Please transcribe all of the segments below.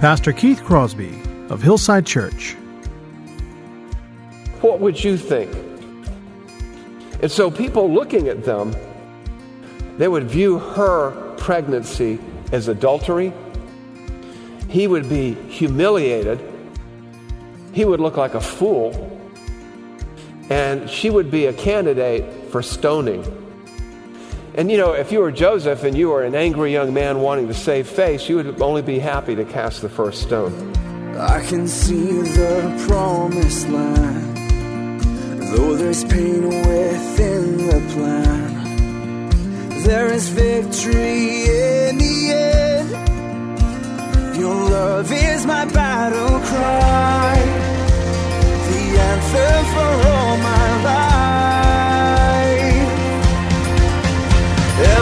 Pastor Keith Crosby of Hillside Church. What would you think? And so, people looking at them, they would view her pregnancy as adultery. He would be humiliated. He would look like a fool. And she would be a candidate for stoning. And you know, if you were Joseph and you were an angry young man wanting to save face, you would only be happy to cast the first stone. I can see the promised land, though there's pain within the plan. There is victory in the end. Your love is my battle cry, the answer for all my life.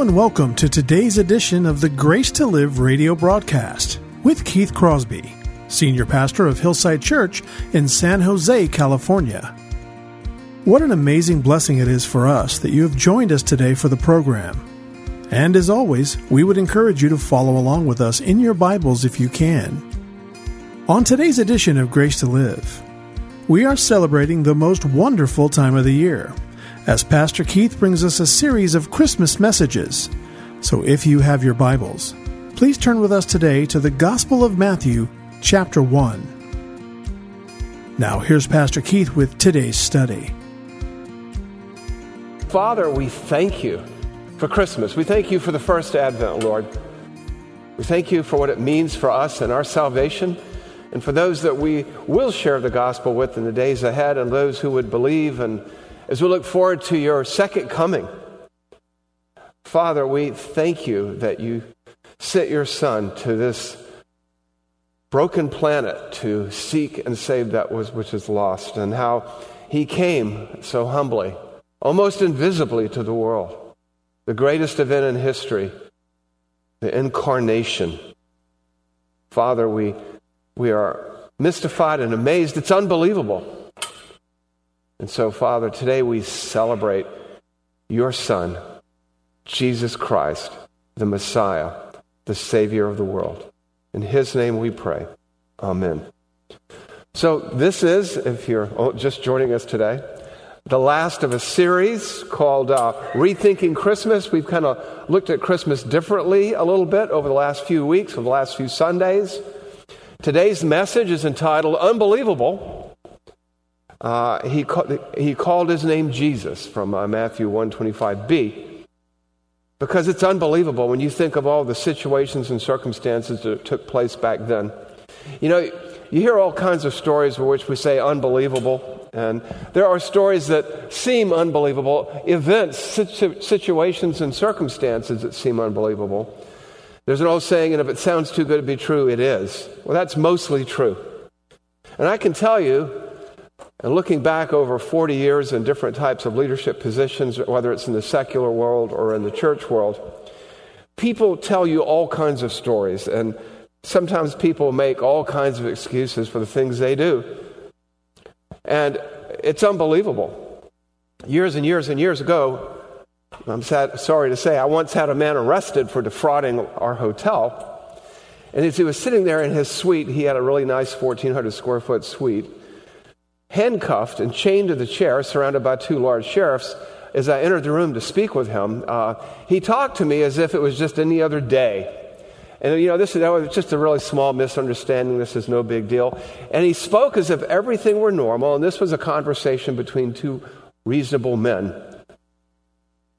And welcome to today's edition of the Grace to Live radio broadcast with Keith Crosby, Senior Pastor of Hillside Church in San Jose, California. What an amazing blessing it is for us that you have joined us today for the program. And as always, we would encourage you to follow along with us in your Bibles if you can. On today's edition of Grace to Live, we are celebrating the most wonderful time of the year as Pastor Keith brings us a series of Christmas messages. So if you have your Bibles, please turn with us today to the Gospel of Matthew, chapter 1. Now, here's Pastor Keith with today's study. Father, we thank you for Christmas. We thank you for the first Advent, Lord. We thank you for what it means for us and our salvation, and for those that we will share the gospel with in the days ahead, and those who would believe. And as we look forward to your second coming, Father, we thank you that you sent your Son to this broken planet to seek and save that was which is lost, and how he came so humbly, almost invisibly to the world. The greatest event in history, the incarnation. Father, we, we are mystified and amazed. It's unbelievable. And so, Father, today we celebrate your Son, Jesus Christ, the Messiah, the Savior of the world. In His name we pray. Amen. So, this is, if you're just joining us today, the last of a series called uh, Rethinking Christmas. We've kind of looked at Christmas differently a little bit over the last few weeks, over the last few Sundays. Today's message is entitled Unbelievable. Uh, he, ca- he called his name Jesus from uh, Matthew 125b because it's unbelievable when you think of all the situations and circumstances that took place back then. You know, you hear all kinds of stories for which we say unbelievable, and there are stories that seem unbelievable, events, situ- situations, and circumstances that seem unbelievable. There's an old saying, and if it sounds too good to be true, it is. Well, that's mostly true. And I can tell you, and looking back over 40 years in different types of leadership positions, whether it's in the secular world or in the church world, people tell you all kinds of stories. And sometimes people make all kinds of excuses for the things they do. And it's unbelievable. Years and years and years ago, I'm sad, sorry to say, I once had a man arrested for defrauding our hotel. And as he was sitting there in his suite, he had a really nice 1,400 square foot suite handcuffed and chained to the chair, surrounded by two large sheriffs, as I entered the room to speak with him, uh, he talked to me as if it was just any other day. And you know, this is that was just a really small misunderstanding. This is no big deal. And he spoke as if everything were normal, and this was a conversation between two reasonable men.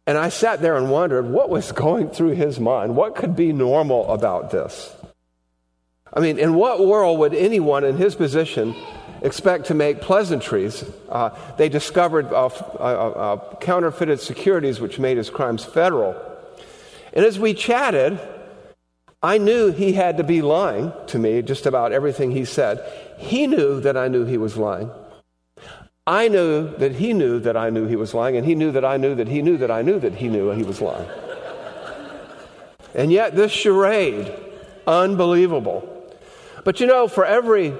And I sat there and wondered what was going through his mind. What could be normal about this? I mean, in what world would anyone in his position expect to make pleasantries? Uh, they discovered uh, uh, uh, counterfeited securities, which made his crimes federal. And as we chatted, I knew he had to be lying to me just about everything he said. He knew that I knew he was lying. I knew that he knew that I knew he was lying, and he knew that I knew that he knew that I knew that he knew he was lying. and yet, this charade, unbelievable. But you know, for every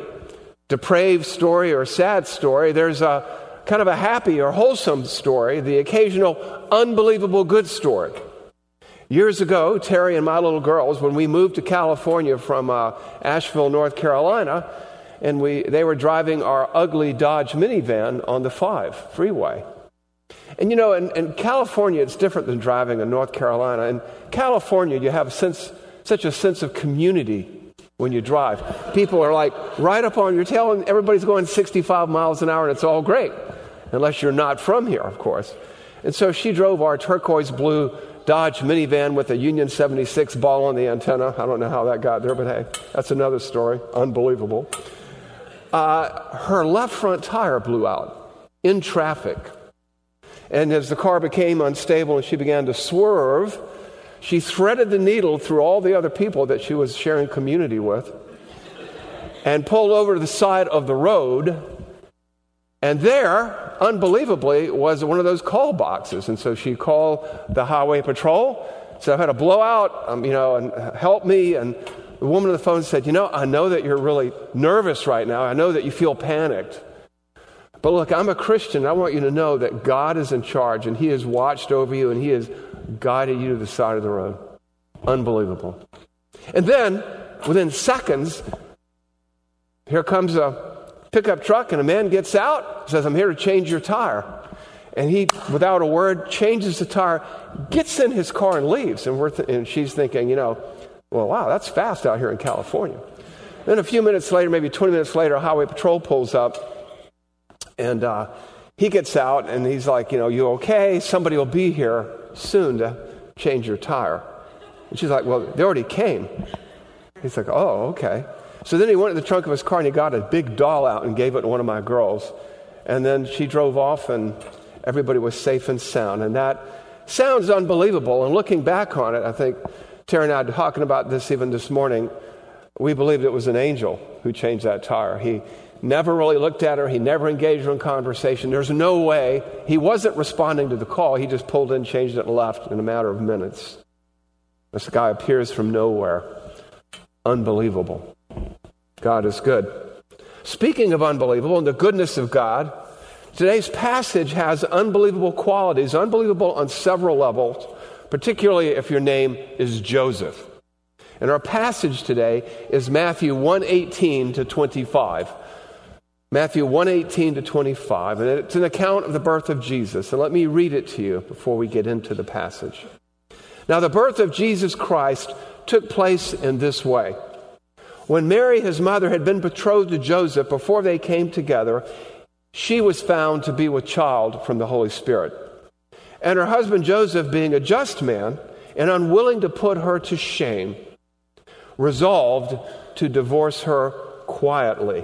depraved story or sad story, there's a kind of a happy or wholesome story, the occasional unbelievable good story. Years ago, Terry and my little girls, when we moved to California from uh, Asheville, North Carolina, and we, they were driving our ugly Dodge minivan on the 5 freeway. And you know, in, in California, it's different than driving in North Carolina. In California, you have a sense, such a sense of community when you drive. People are like right up on your tail, and everybody's going 65 miles an hour, and it's all great, unless you're not from here, of course. And so she drove our turquoise blue Dodge minivan with a Union 76 ball on the antenna. I don't know how that got there, but hey, that's another story. Unbelievable. Uh, her left front tire blew out in traffic. And as the car became unstable and she began to swerve, she threaded the needle through all the other people that she was sharing community with and pulled over to the side of the road and there, unbelievably, was one of those call boxes. And so she called the highway patrol, said, I've had a blowout, um, you know, and help me. And the woman on the phone said, You know, I know that you're really nervous right now. I know that you feel panicked. But look, I'm a Christian. I want you to know that God is in charge and He has watched over you and He has guided you to the side of the road. Unbelievable. And then, within seconds, here comes a pickup truck, and a man gets out, says, I'm here to change your tire. And he, without a word, changes the tire, gets in his car, and leaves. And, we're th- and she's thinking, you know, well, wow, that's fast out here in California. Then a few minutes later, maybe 20 minutes later, a highway patrol pulls up, and uh, he gets out, and he's like, you know, you okay? Somebody will be here soon to change your tire. And she's like, well, they already came. He's like, oh, okay. So then he went to the trunk of his car and he got a big doll out and gave it to one of my girls. And then she drove off and everybody was safe and sound. And that sounds unbelievable. And looking back on it, I think Terry and I were talking about this even this morning. We believed it was an angel who changed that tire. He never really looked at her. He never engaged her in conversation. There's no way. He wasn't responding to the call. He just pulled in, changed it, and left in a matter of minutes. This guy appears from nowhere. Unbelievable. God is good. Speaking of unbelievable and the goodness of God, today's passage has unbelievable qualities, unbelievable on several levels, particularly if your name is Joseph. And our passage today is Matthew 118 to 25. Matthew 118 to 25, and it's an account of the birth of Jesus. And let me read it to you before we get into the passage. Now, the birth of Jesus Christ took place in this way. When Mary, his mother, had been betrothed to Joseph before they came together, she was found to be with child from the Holy Spirit. And her husband Joseph, being a just man and unwilling to put her to shame, resolved to divorce her quietly.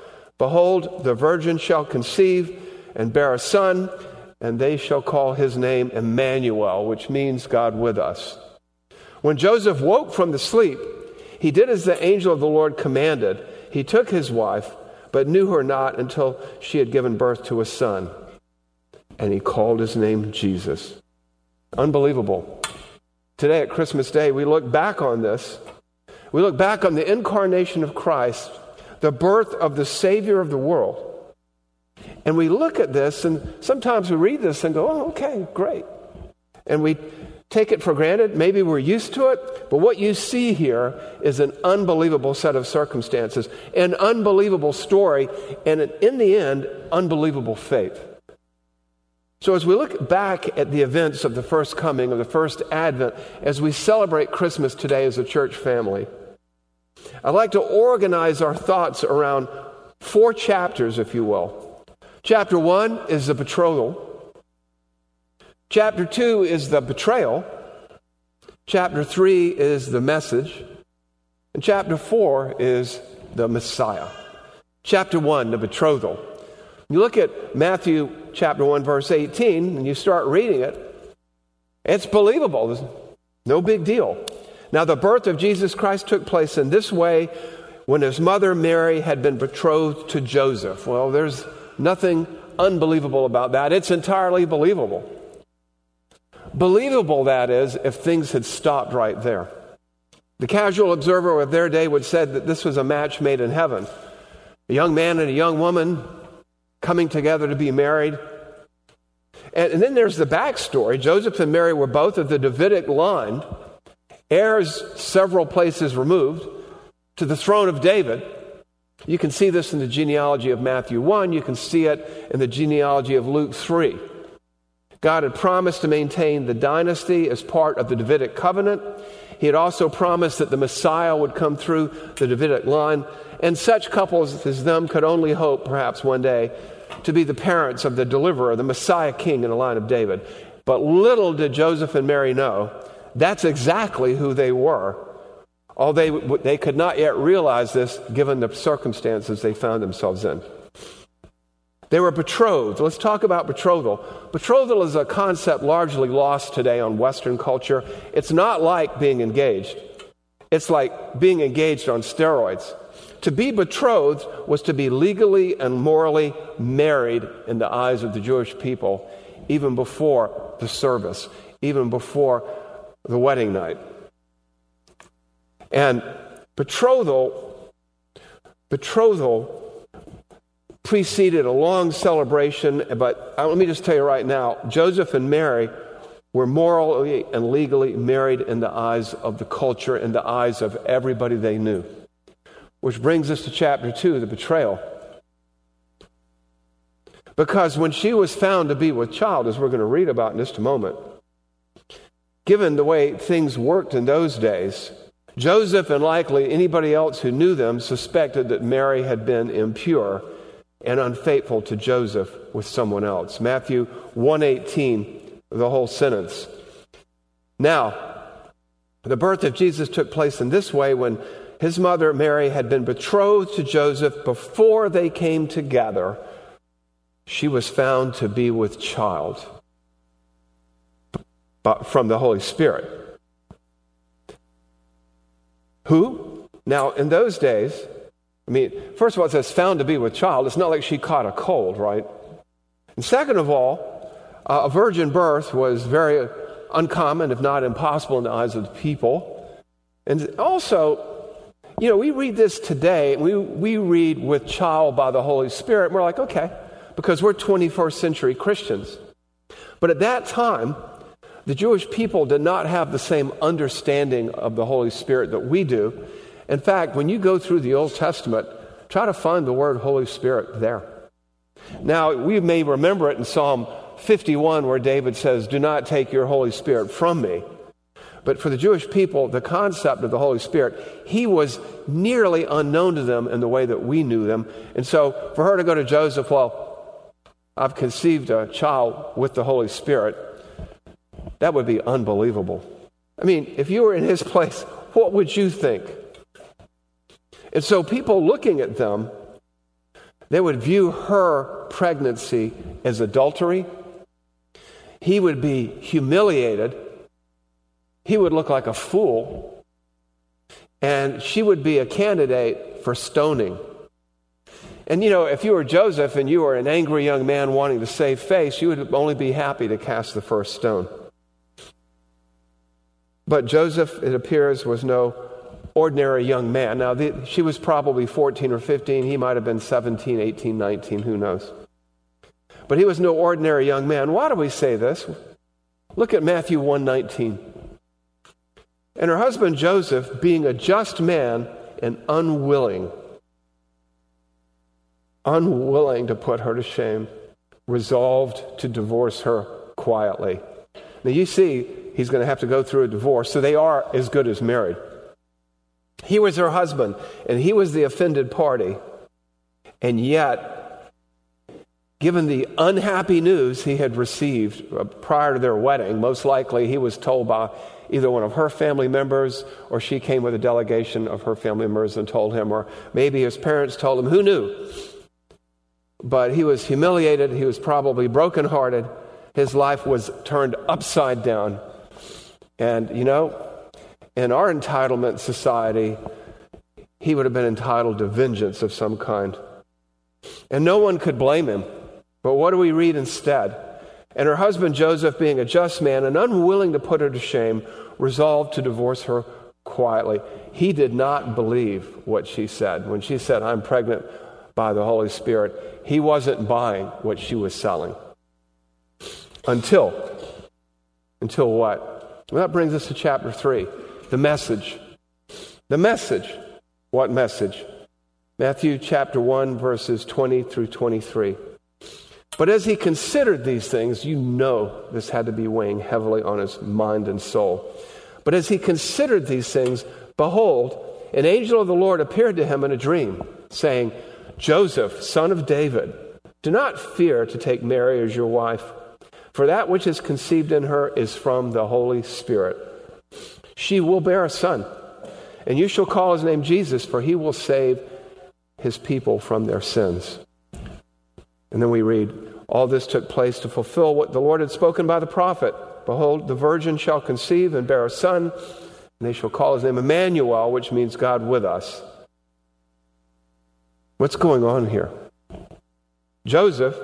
Behold, the virgin shall conceive and bear a son, and they shall call his name Emmanuel, which means God with us. When Joseph woke from the sleep, he did as the angel of the Lord commanded. He took his wife, but knew her not until she had given birth to a son. And he called his name Jesus. Unbelievable. Today at Christmas Day, we look back on this. We look back on the incarnation of Christ, the birth of the Savior of the world. And we look at this, and sometimes we read this and go, oh, okay, great. And we take it for granted. Maybe we're used to it. But what you see here is an unbelievable set of circumstances, an unbelievable story, and in the end, unbelievable faith. So, as we look back at the events of the first coming, of the first advent, as we celebrate Christmas today as a church family, I'd like to organize our thoughts around four chapters, if you will. Chapter one is the betrothal. Chapter 2 is the betrayal. Chapter 3 is the message. And chapter 4 is the Messiah. Chapter 1, the betrothal. You look at Matthew chapter 1, verse 18, and you start reading it, it's believable. No big deal. Now, the birth of Jesus Christ took place in this way when his mother Mary had been betrothed to Joseph. Well, there's nothing unbelievable about that. It's entirely believable. Believable, that is, if things had stopped right there. The casual observer of their day would say that this was a match made in heaven. A young man and a young woman coming together to be married. And, and then there's the backstory. Joseph and Mary were both of the Davidic line, heirs several places removed to the throne of David. You can see this in the genealogy of Matthew 1. You can see it in the genealogy of Luke 3. God had promised to maintain the dynasty as part of the Davidic covenant. He had also promised that the Messiah would come through the Davidic line. And such couples as them could only hope, perhaps one day, to be the parents of the deliverer, the Messiah king in the line of David. But little did Joseph and Mary know that's exactly who they were. Although they, they could not yet realize this given the circumstances they found themselves in. They were betrothed. Let's talk about betrothal. Betrothal is a concept largely lost today on Western culture. It's not like being engaged, it's like being engaged on steroids. To be betrothed was to be legally and morally married in the eyes of the Jewish people, even before the service, even before the wedding night. And betrothal, betrothal preceded a long celebration, but uh, let me just tell you right now Joseph and Mary were morally and legally married in the eyes of the culture, in the eyes of everybody they knew. Which brings us to chapter 2, the betrayal. Because when she was found to be with child, as we're going to read about in just a moment, given the way things worked in those days, Joseph and likely anybody else who knew them suspected that Mary had been impure and unfaithful to Joseph with someone else. Matthew 118, the whole sentence. Now, the birth of Jesus took place in this way when his mother Mary had been betrothed to Joseph before they came together. She was found to be with child from the Holy Spirit. Who? Now, in those days, I mean, first of all, it says found to be with child. It's not like she caught a cold, right? And second of all, uh, a virgin birth was very uncommon, if not impossible, in the eyes of the people. And also, you know, we read this today, we, we read with child by the Holy Spirit, and we're like, okay, because we're 21st century Christians. But at that time, the Jewish people did not have the same understanding of the Holy Spirit that we do. In fact, when you go through the Old Testament, try to find the word Holy Spirit there. Now, we may remember it in Psalm 51 where David says, Do not take your Holy Spirit from me. But for the Jewish people, the concept of the Holy Spirit, he was nearly unknown to them in the way that we knew them. And so for her to go to Joseph, well, I've conceived a child with the Holy Spirit, that would be unbelievable. I mean, if you were in his place, what would you think? And so people looking at them, they would view her pregnancy as adultery. He would be humiliated. He would look like a fool. And she would be a candidate for stoning. And you know, if you were Joseph and you were an angry young man wanting to save face, you would only be happy to cast the first stone. But Joseph, it appears, was no ordinary young man. Now, the, she was probably 14 or 15. He might have been 17, 18, 19, who knows. But he was no ordinary young man. Why do we say this? Look at Matthew 119. And her husband Joseph, being a just man and unwilling, unwilling to put her to shame, resolved to divorce her quietly. Now you see, he's going to have to go through a divorce, so they are as good as married. He was her husband, and he was the offended party. And yet, given the unhappy news he had received uh, prior to their wedding, most likely he was told by either one of her family members or she came with a delegation of her family members and told him, or maybe his parents told him, who knew? But he was humiliated, he was probably brokenhearted, his life was turned upside down. And, you know, in our entitlement society, he would have been entitled to vengeance of some kind. And no one could blame him. But what do we read instead? And her husband Joseph, being a just man and unwilling to put her to shame, resolved to divorce her quietly. He did not believe what she said. When she said, I'm pregnant by the Holy Spirit, he wasn't buying what she was selling. Until, until what? Well, that brings us to chapter 3 the message. The message. What message? Matthew chapter 1, verses 20 through 23. But as he considered these things, you know this had to be weighing heavily on his mind and soul. But as he considered these things, behold, an angel of the Lord appeared to him in a dream, saying, Joseph, son of David, do not fear to take Mary as your wife, for that which is conceived in her is from the Holy Spirit. She will bear a son, and you shall call his name Jesus, for he will save his people from their sins. And then we read, All this took place to fulfill what the Lord had spoken by the prophet. Behold, the virgin shall conceive and bear a son, and they shall call his name Emmanuel, which means God with us. What's going on here? Joseph,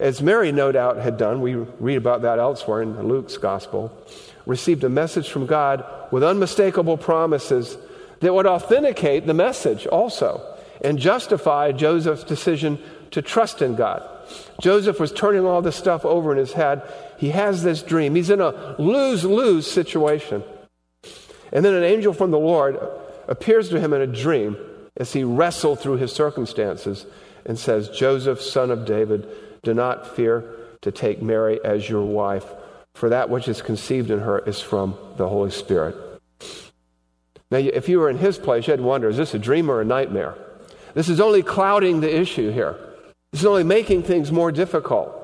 as Mary no doubt had done, we read about that elsewhere in Luke's gospel, received a message from God with unmistakable promises that would authenticate the message also and justify Joseph's decision to trust in God. Joseph was turning all this stuff over in his head. He has this dream. He's in a lose lose situation. And then an angel from the Lord appears to him in a dream as he wrestled through his circumstances and says, Joseph, son of David, do not fear to take Mary as your wife for that which is conceived in her is from the Holy Spirit. Now, if you were in his place, you'd wonder is this a dream or a nightmare? This is only clouding the issue here, this is only making things more difficult.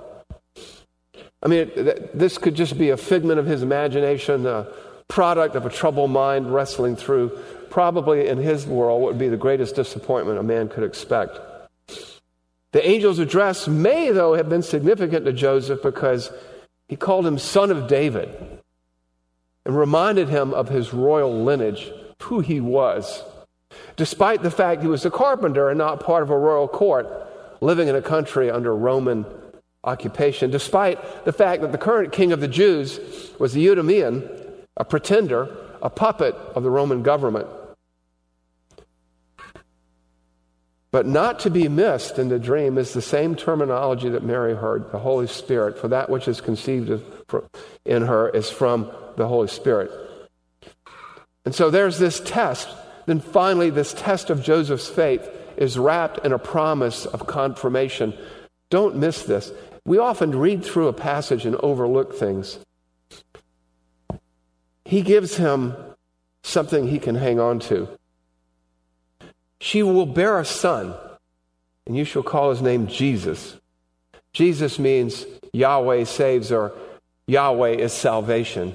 I mean, this could just be a figment of his imagination, a product of a troubled mind wrestling through, probably in his world, what would be the greatest disappointment a man could expect. The angel's address may, though, have been significant to Joseph because he called him son of David and reminded him of his royal lineage, who he was. Despite the fact he was a carpenter and not part of a royal court, living in a country under Roman occupation, despite the fact that the current king of the Jews was the Idumean, a pretender, a puppet of the Roman government. But not to be missed in the dream is the same terminology that Mary heard the Holy Spirit, for that which is conceived in her is from the Holy Spirit. And so there's this test. Then finally, this test of Joseph's faith is wrapped in a promise of confirmation. Don't miss this. We often read through a passage and overlook things. He gives him something he can hang on to. She will bear a son, and you shall call his name Jesus. Jesus means Yahweh saves, or Yahweh is salvation.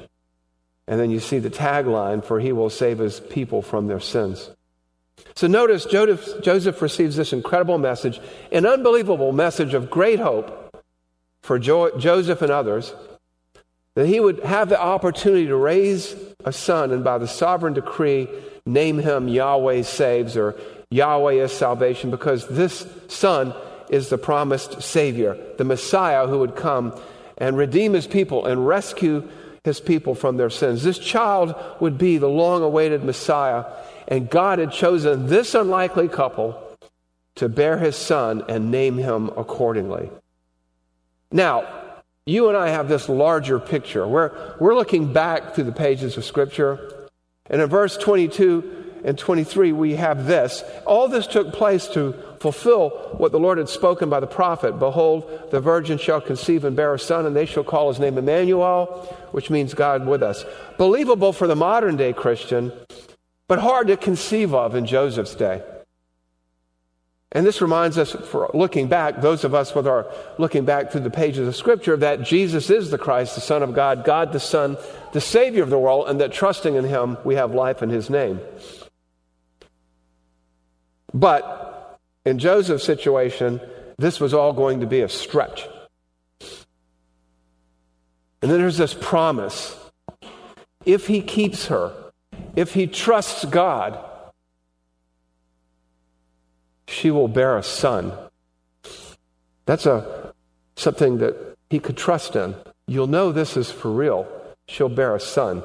And then you see the tagline, for he will save his people from their sins. So notice Joseph, receives this incredible message, an unbelievable message of great hope for jo- Joseph and others, that he would have the opportunity to raise a son and by the sovereign decree name him Yahweh saves or Yahweh is salvation because this Son is the promised Savior, the Messiah who would come and redeem his people and rescue his people from their sins. This child would be the long awaited Messiah, and God had chosen this unlikely couple to bear his son and name him accordingly. Now, you and I have this larger picture. We're, we're looking back through the pages of Scripture, and in verse 22 and 23, we have this. All this took place to fulfill what the Lord had spoken by the prophet. Behold, the virgin shall conceive and bear a son, and they shall call his name Emmanuel, which means God with us. Believable for the modern day Christian, but hard to conceive of in Joseph's day. And this reminds us, for looking back, those of us with our looking back through the pages of Scripture, that Jesus is the Christ, the Son of God, God the Son, the Savior of the world, and that trusting in Him, we have life in His name. But in Joseph's situation, this was all going to be a stretch. And then there's this promise if he keeps her, if he trusts God, she will bear a son. That's a, something that he could trust in. You'll know this is for real. She'll bear a son.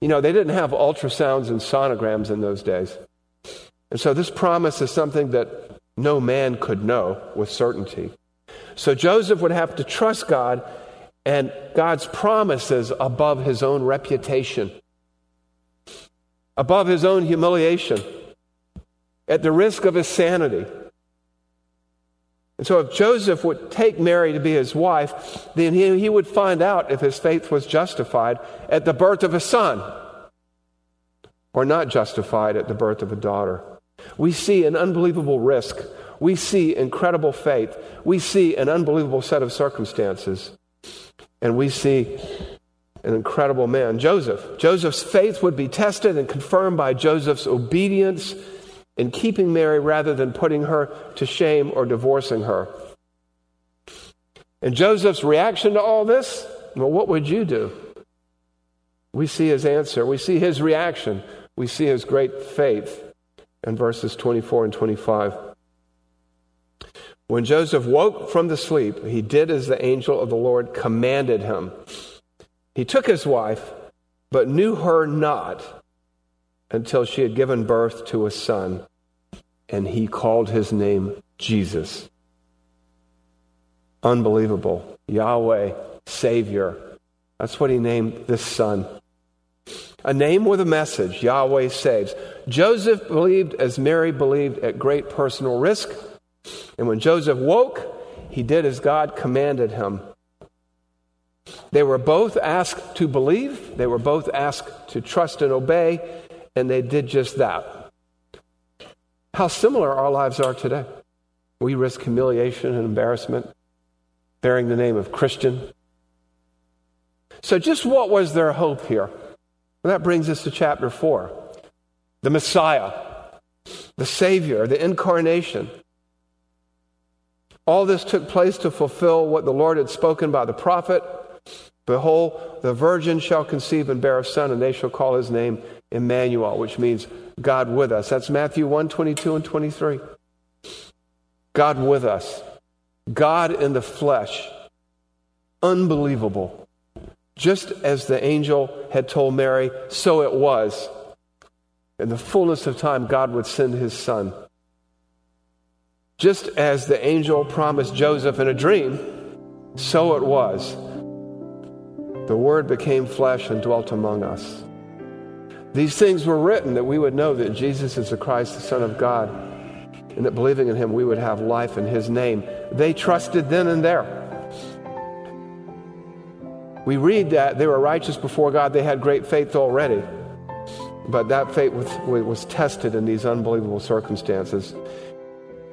You know, they didn't have ultrasounds and sonograms in those days. And so this promise is something that no man could know with certainty. So Joseph would have to trust God and God's promises above his own reputation, above his own humiliation, at the risk of his sanity. And so, if Joseph would take Mary to be his wife, then he, he would find out if his faith was justified at the birth of a son or not justified at the birth of a daughter. We see an unbelievable risk. We see incredible faith. We see an unbelievable set of circumstances. And we see an incredible man, Joseph. Joseph's faith would be tested and confirmed by Joseph's obedience in keeping Mary rather than putting her to shame or divorcing her. And Joseph's reaction to all this well, what would you do? We see his answer. We see his reaction. We see his great faith and verses 24 and 25. When Joseph woke from the sleep, he did as the angel of the Lord commanded him. He took his wife, but knew her not until she had given birth to a son, and he called his name Jesus. Unbelievable. Yahweh, Savior. That's what he named this son. A name with a message Yahweh saves. Joseph believed as Mary believed at great personal risk. And when Joseph woke, he did as God commanded him. They were both asked to believe, they were both asked to trust and obey, and they did just that. How similar our lives are today. We risk humiliation and embarrassment bearing the name of Christian. So, just what was their hope here? And that brings us to chapter 4 the Messiah, the Savior, the incarnation. All this took place to fulfill what the Lord had spoken by the prophet. Behold, the virgin shall conceive and bear a son, and they shall call his name Emmanuel, which means God with us. That's Matthew 1 22 and 23. God with us. God in the flesh. Unbelievable. Just as the angel had told Mary, so it was. In the fullness of time, God would send his son. Just as the angel promised Joseph in a dream, so it was. The Word became flesh and dwelt among us. These things were written that we would know that Jesus is the Christ, the Son of God, and that believing in Him we would have life in His name. They trusted then and there. We read that they were righteous before God, they had great faith already. But that faith was, was tested in these unbelievable circumstances.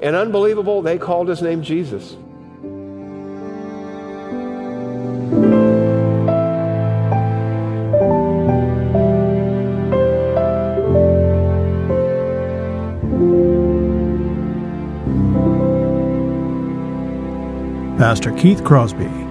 And unbelievable, they called his name Jesus. Pastor Keith Crosby